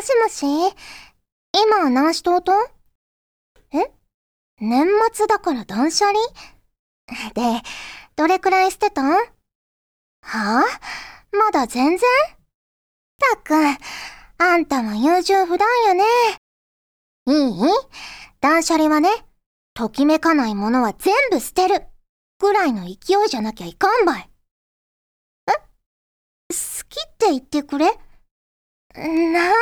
もしもし？今何しとうとえ？年末だから断捨離？で、どれくらい捨てたん？はあ？まだ全然？たっくん、あんたは優柔不断やね。いい？断捨離はね、ときめかないものは全部捨てる。ぐらいの勢いじゃなきゃいかんばい。え？好きって言ってくれ？なあ、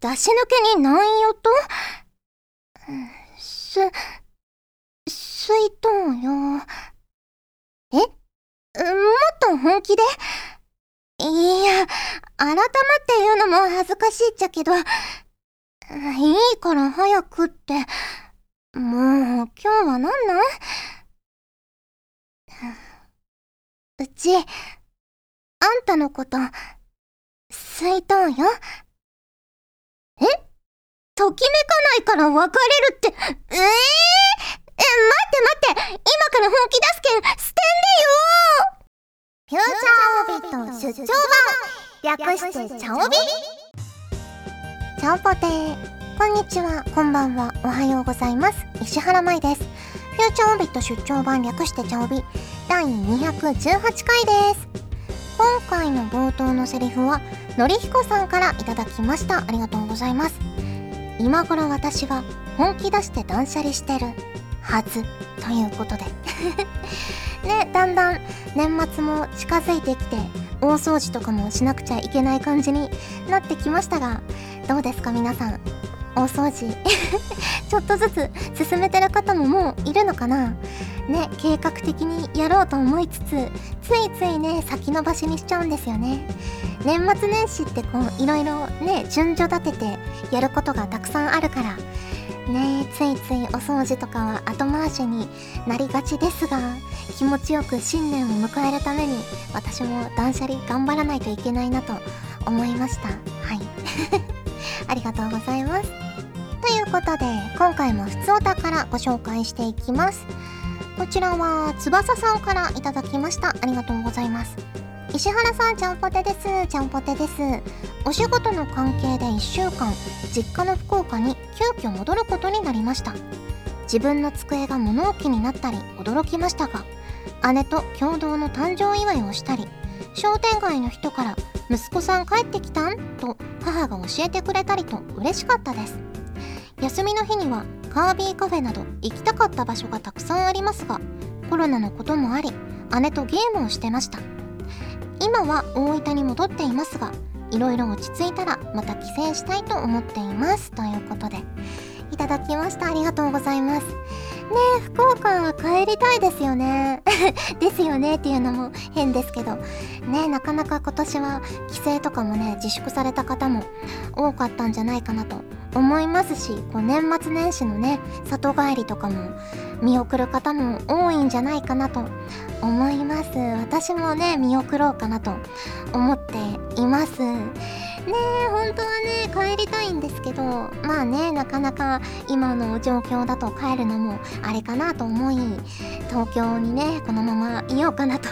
出し抜けに何よとす、すいとんよ。え？もっと本気で？いや、改まって言うのも恥ずかしいっちゃけど、いいから早くって。もう、今日は何なん？うち、あんたのこと、すいとんよ。え？ときめかないから別れるって、ええー、え、待って待って。今から本気出すけん、捨てんでよ。フューチャーオビット出張版。略してチャオビ。チャオポテ。ーこんにちは、こんばんは、おはようございます。石原舞です。フューチャーオビット出張版。略してチャオビ。第218回です。今回の冒頭のセリフは、のりひこさんからいただきました。ありがとうございます。今頃私は本気出して断捨離してるはずということで ね、だんだん年末も近づいてきて大掃除とかもしなくちゃいけない感じになってきましたがどうですか皆さん大掃除 ちょっとずつ進めてる方ももういるのかな？ね計画的にやろうと思いつつついついね先延ばしにしちゃうんですよね。年末年始ってこういろいろね順序立ててやることがたくさんあるからねついついお掃除とかは後回しになりがちですが気持ちよく新年を迎えるために私も断捨離頑張らないといけないなと思いました。はい。ありがとうございます。ということで今回もふつおたからご紹介していきます。こちらは翼さんからいただきました。ありがとうございます。石原さんちゃんぽてです。ちゃんぽてです。お仕事の関係で1週間実家の福岡に急遽戻ることになりました。自分の机が物置になったり驚きましたが姉と共同の誕生祝いをしたり商店街の人から「息子さん帰ってきたん?」と母が教えてくれたりと嬉しかったです。休みの日にはカービィカフェなど行きたかった場所がたくさんありますがコロナのこともあり姉とゲームをしてました。今は大分に戻っていますがいろいろ落ち着いたらまた帰省したいと思っています。ということでいただきました。ありがとうございます。ねえ福岡は帰りたいですよね。ですよね。っていうのも変ですけど。ねなかなか今年は帰省とかもね自粛された方も多かったんじゃないかなと思いますしこう年末年始のね里帰りとかも見送る方も多いんじゃないかなと思います。私もね見送ろうかなと思っています。ねえ本当はね帰りたいんですけどまあねなかなか今の状況だと帰るのもあれかなと思い東京にねこのままいようかなと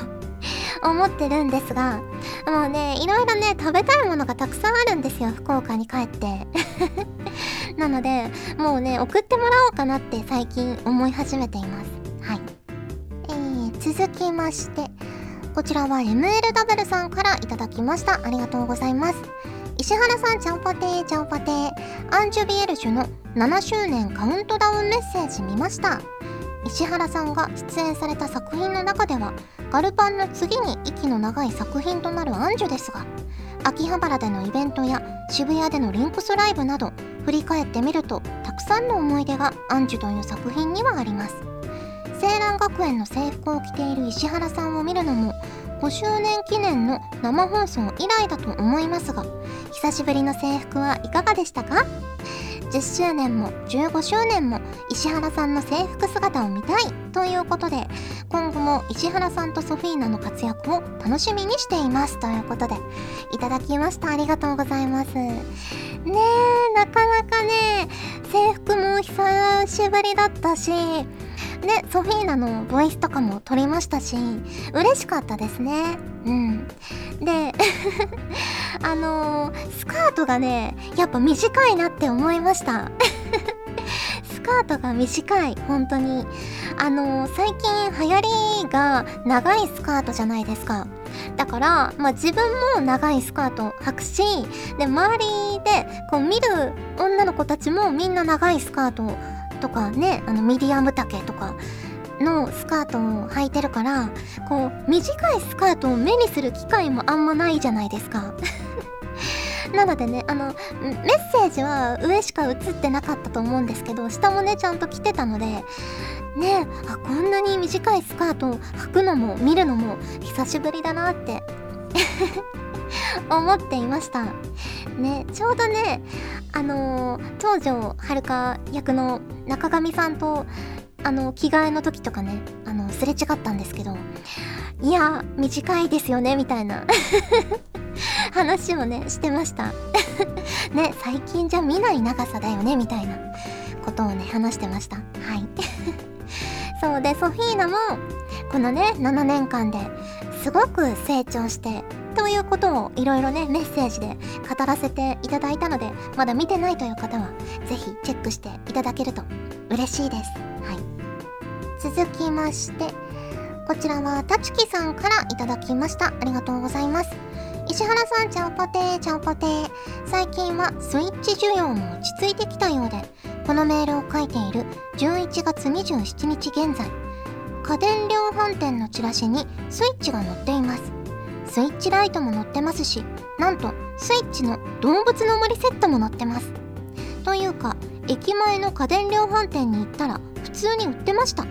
思ってるんですがもうねいろいろね食べたいものがたくさんあるんですよ福岡に帰って。なのでもうね送ってもらおうかなって最近思い始めています。はい。えー、続きましてこちらは MLW さんからいただきました。ありがとうございます。石原さんちゃんぽてーちゃんぽてー。アンジュビエルジュの7周年カウントダウンメッセージ見ました。石原さんが出演された作品の中ではガルパンの次に息の長い作品となるアンジュですが秋葉原でのイベントや渋谷でのリンクスライブなど振り返ってみるとたくさんの思い出がアンジュという作品にはあります。青蘭学園の制服を着ている石原さんを見るのも5周年記念の生放送以来だと思いますが久しぶりの制服はいかがでしたか？10周年も15周年も石原さんの制服姿を見たいということで今後も石原さんとソフィーナの活躍を楽しみにしていますということでいただきました。ありがとうございます。ねえなかなかね制服も久しぶりだったしねソフィーナのボイスとかも撮りましたし嬉しかったですね。うん。で あのー、スカートがねやっぱ短いなって思いました。カートが短い本当に。あの、最近流行りが長いスカートじゃないですか。だから、まあ、自分も長いスカート履くしで周りでこう見る女の子たちもみんな長いスカートとかねあのミディアム丈とかのスカートを履いてるからこう短いスカートを目にする機会もあんまないじゃないですか。なのでねあのメッセージは上しか映ってなかったと思うんですけど下もねちゃんと着てたのでねあこんなに短いスカートを履くのも見るのも久しぶりだなって思っていました。ねちょうどねあのー、東條遥役の中上さんとあの着替えの時とかねあのすれ違ったんですけどいや短いですよねみたいな。話をねしてました。ね最近じゃ見ない長さだよねみたいなことをね話してました。はい。そうでソフィーナもこのね7年間ですごく成長してということをいろいろねメッセージで語らせていただいたのでまだ見てないという方は是非チェックしていただけると嬉しいです。はい。続きましてこちらはたちきさんからいただきました。ありがとうございます。石原さんちゃんぽてーちゃんぽてー。最近はスイッチ需要も落ち着いてきたようでこのメールを書いている11月27日現在。家電量販店のチラシにスイッチが載っています。スイッチライトも載ってますしなんとスイッチの動物の森セットも載ってます。というか駅前の家電量販店に行ったら普通に売ってました。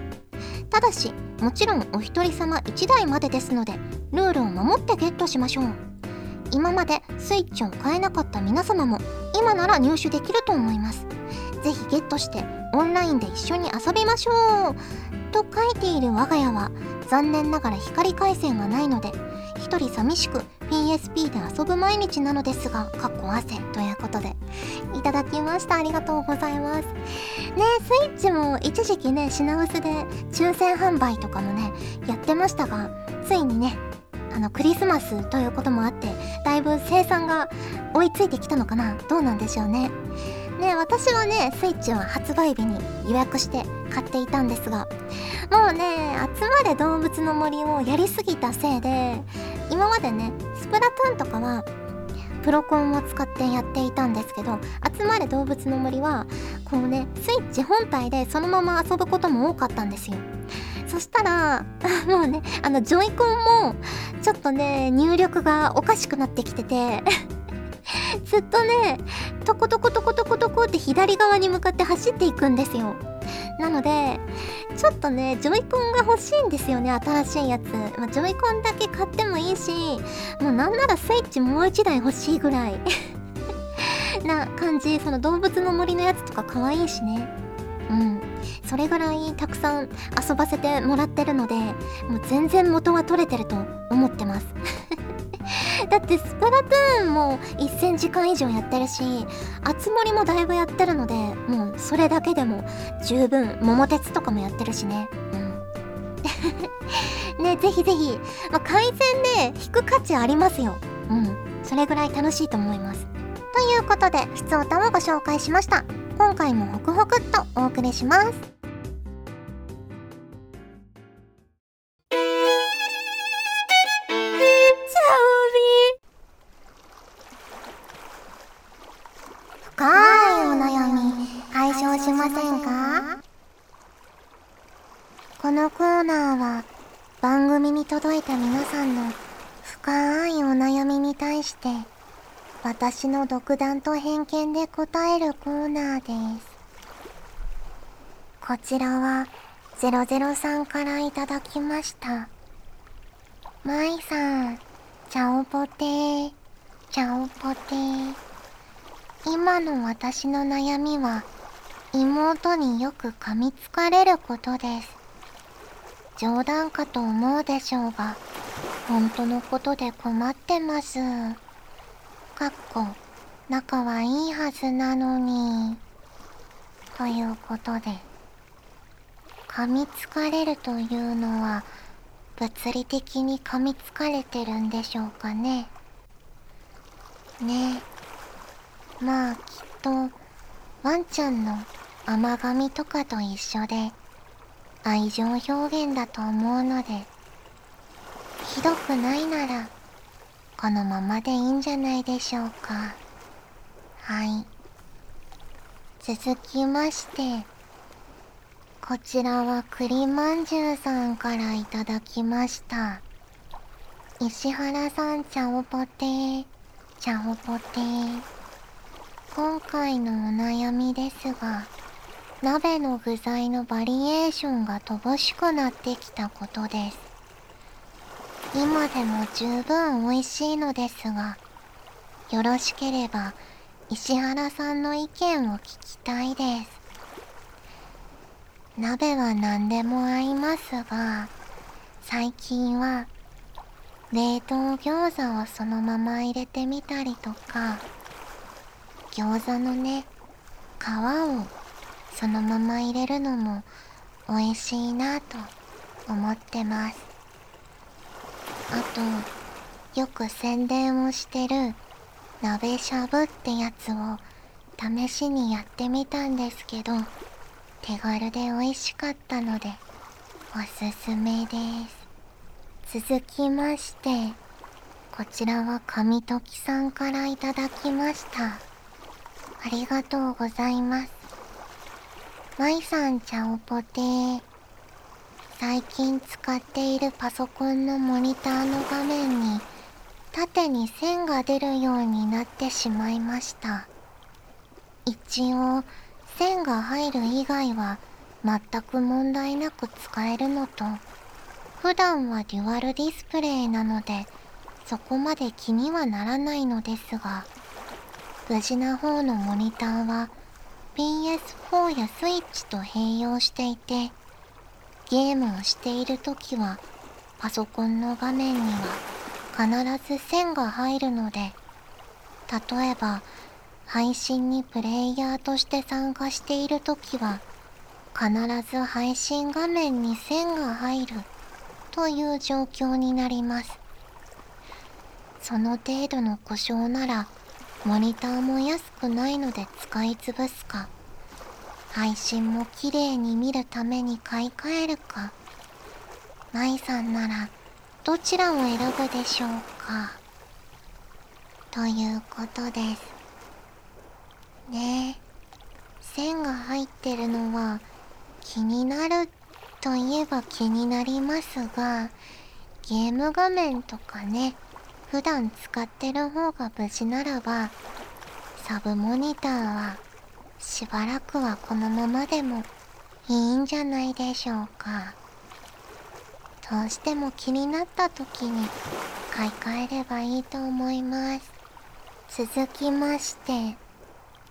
ただしもちろんお一人様1台までですのでルールを守ってゲットしましょう。今までスイッチを買えなかった皆様も今なら入手できると思います。ぜひゲットしてオンラインで一緒に遊びましょうと書いている我が家は残念ながら光回線がないので一人寂しく PSP で遊ぶ毎日なのですがかっこ汗ということで。いただきました。ありがとうございます。ねスイッチも一時期ね品薄で抽選販売とかもねやってましたがついにねあのクリスマスということもあってだいぶ生産が追いついてきたのかな？どうなんでしょうね。ね私はねスイッチは発売日に予約して買っていたんですがもうね集まれ動物の森をやりすぎたせいで今までねスプラトゥーンとかはプロコンを使ってやっていたんですけど集まれ動物の森はこうねスイッチ本体でそのまま遊ぶことも多かったんですよ。そしたら もうねあのジョイコンもちょっとね入力がおかしくなってきてて ずっとねトコトコトコトコトコって左側に向かって走っていくんですよ。なのでちょっとねジョイコンが欲しいんですよね新しいやつ、まあ、ジョイコンだけ買ってもいいしもうなんならスイッチもう1台欲しいぐらい な感じ。その動物の森のやつとか可愛いしね。うん。それぐらいたくさん遊ばせてもらってるのでもう全然元は取れてると思ってます。だってスプラトゥーンも1000時間以上やってるしあつ森もだいぶやってるのでもうそれだけでも十分桃鉄とかもやってるしね。うん。ねぜひぜひ、まあ、回線で引く価値ありますよ。うん。それぐらい楽しいと思います。ということで質問をご紹介しました。今回もホクホクっとお送りします。私の独断と偏見で答えるコーナーです。こちらは003からいただきました。まいさん、チャオポテー、チャオポテー。今の私の悩みは妹によく噛みつかれることです。冗談かと思うでしょうが、本当のことで困ってます。かっこ、仲はいいはずなのに。ということで、噛みつかれるというのは、物理的に噛みつかれてるんでしょうかね。ねえまあきっとワンちゃんの甘噛みとかと一緒で愛情表現だと思うのでひどくないならこのままでいいんじゃないでしょうか。はい。続きましてこちらは栗まんじゅうさんからいただきました。石原さんちゃおぽてー。ちゃおぽてー。今回のお悩みですが鍋の具材のバリエーションが乏しくなってきたことです。今でも十分美味しいのですがよろしければ石原さんの意見を聞きたいです。鍋は何でも合いますが最近は冷凍餃子をそのまま入れてみたりとか餃子のね皮をそのまま入れるのも美味しいなと思ってます。あとよく宣伝をしてる鍋しゃぶってやつを試しにやってみたんですけど手軽で美味しかったのでおすすめです。続きましてこちらは神時さんからいただきました。ありがとうございます。まいさんちゃおぽてー。最近使っているパソコンのモニターの画面に縦に線が出るようになってしまいました。一応線が入る以外は全く問題なく使えるのと普段はデュアルディスプレイなのでそこまで気にはならないのですが無事な方のモニターは PS4 やスイッチと併用していてゲームをしている時はパソコンの画面には必ず線が入るので例えば配信にプレイヤーとして参加している時は必ず配信画面に線が入るという状況になります。その程度の故障ならモニターも安くないので使い潰すか。配信も綺麗に見るために買い替えるか。舞さんならどちらを選ぶでしょうか。ということです。ね。え線が入ってるのは気になるといえば気になりますがゲーム画面とかね普段使ってる方が無事ならばサブモニターはしばらくはこのままでもいいんじゃないでしょうか。どうしても気になった時に買い替えればいいと思います。続きまして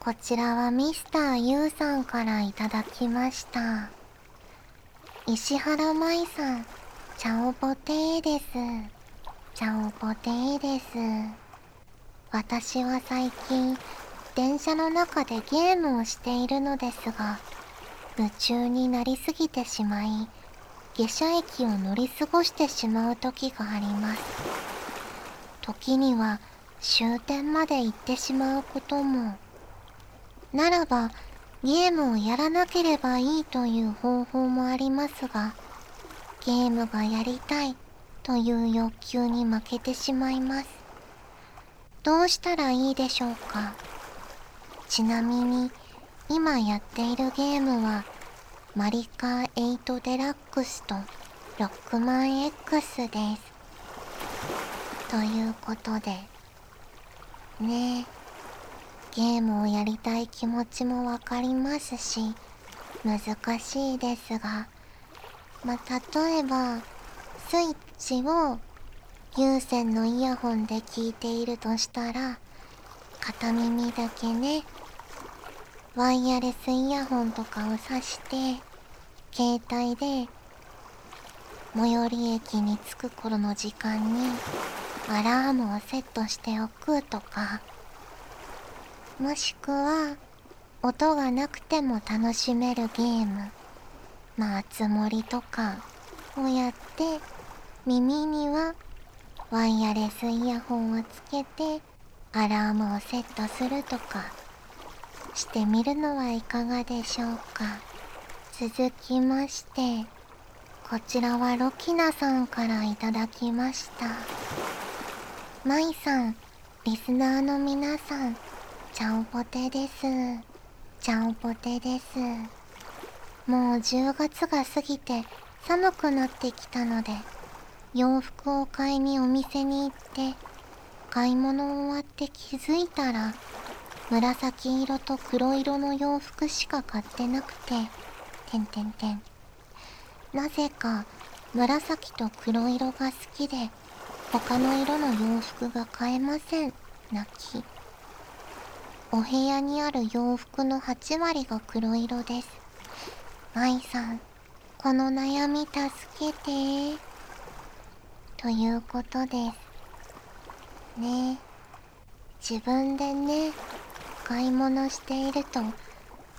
こちらはミスター U さんからいただきました。石原舞さんチャオポテーです。チャオポテーです。私は最近電車の中でゲームをしているのですが夢中になりすぎてしまい下車駅を乗り過ごしてしまう時があります。時には終点まで行ってしまうことも。ならばゲームをやらなければいいという方法もありますがゲームがやりたいという欲求に負けてしまいます。どうしたらいいでしょうか？ちなみに今やっているゲームはマリカー8デラックスとロックマン X です。ということで、ねえゲームをやりたい気持ちもわかりますし、難しいですが、まあ、例えば、スイッチを有線のイヤホンで聞いているとしたら、片耳だけね、ワイヤレスイヤホンとかを挿して携帯で最寄り駅に着く頃の時間にアラームをセットしておくとか。もしくは音がなくても楽しめるゲーム。まあつもりとかをやって耳にはワイヤレスイヤホンをつけてアラームをセットするとかしてみるのはいかがでしょうか。続きましてこちらはロキナさんからいただきました。マイさんリスナーの皆さんちゃんぽてです。ちゃんぽてです。もう10月が過ぎて寒くなってきたので洋服を買いにお店に行って買い物終わって気づいたら紫色と黒色の洋服しか買ってなくててんてんてん。なぜか紫と黒色が好きで他の色の洋服が買えません。泣き。お部屋にある洋服の8割が黒色です。舞さんこの悩み助けて。ということです。ね。自分でね買い物していると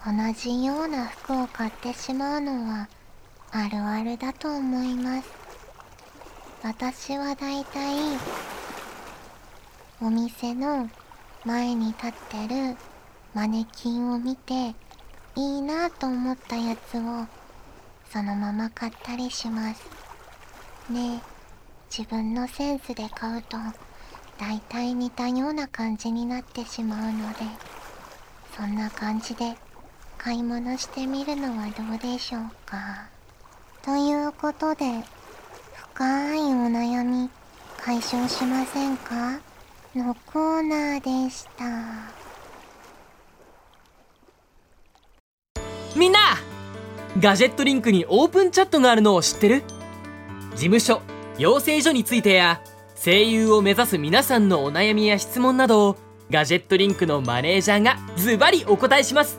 同じような服を買ってしまうのはあるあるだと思います。私はだいたいお店の前に立ってるマネキンを見ていいなと思ったやつをそのまま買ったりします。ね。自分のセンスで買うと大体似たような感じになってしまうのでそんな感じで買い物してみるのはどうでしょうか。ということで深いお悩み解消しませんか？のコーナーでした。みんなガジェットリンクにオープンチャットがあるのを知ってる？事務所養成所についてや。声優を目指す皆さんのお悩みや質問などをガジェットリンクのマネージャーがズバリお答えします。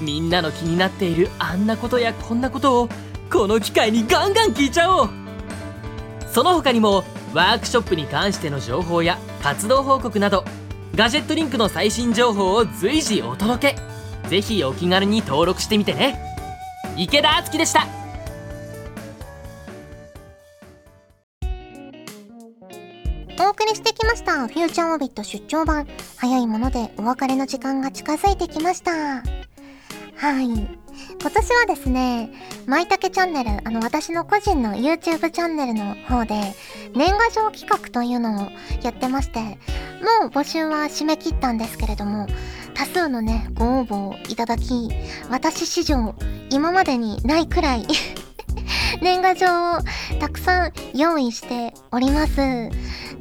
みんなの気になっているあんなことやこんなことをこの機会にガンガン聞いちゃおう。その他にもワークショップに関しての情報や活動報告などガジェットリンクの最新情報を随時お届け。ぜひお気軽に登録してみてね。池田敦樹でした。送りしてきました。フューチャーオビット出張版。早いものでお別れの時間が近づいてきました。はい。今年はですね、まいたけチャンネル、あの私の個人の YouTube チャンネルの方で、年賀状企画というのをやってまして、もう募集は締め切ったんですけれども、多数のね、ご応募をいただき、私史上、今までにないくらい 年賀状をたくさん用意しております。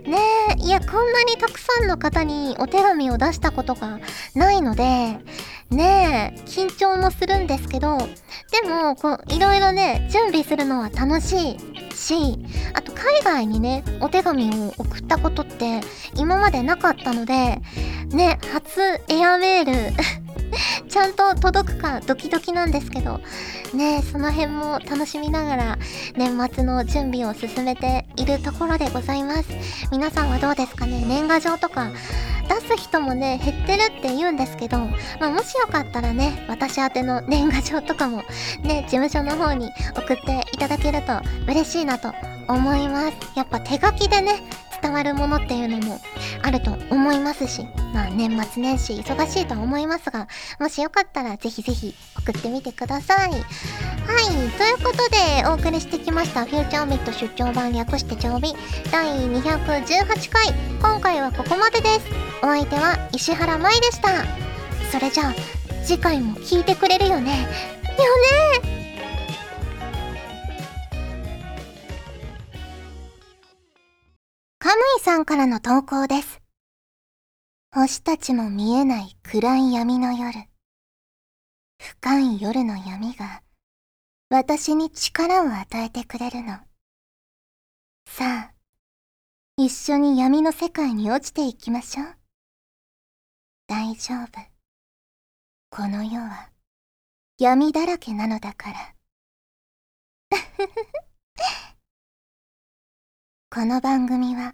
ねえ、いや、こんなにたくさんの方にお手紙を出したことがないので、ねえ、緊張もするんですけど、でも、こう、いろいろね、準備するのは楽しいし、あと海外にね、お手紙を送ったことって今までなかったので、ね、初エアメールちゃんと届くかドキドキなんですけど、ねその辺も楽しみながら年末の準備を進めているところでございます。皆さんはどうですかね？年賀状とか出す人もね、減ってるって言うんですけど、まあ、もしよかったらね、私宛ての年賀状とかもね、事務所の方に送っていただけると嬉しいなと思います。やっぱ手書きでね、伝わるものっていうのもあると思いますし、まあ年末年始忙しいと思いますが、もしよかったらぜひぜひ送ってみてください。はい、ということでお送りしてきましたフューチャーミット出張版略して長尾第218回、今回はここまでです。お相手は石原舞でした。それじゃあ次回も聞いてくれるよね。よねさんからの投稿です。星たちも見えない暗い闇の夜。深い夜の闇が私に力を与えてくれるの。さあ、一緒に闇の世界に落ちていきましょう。大丈夫。この世は闇だらけなのだから。この番組は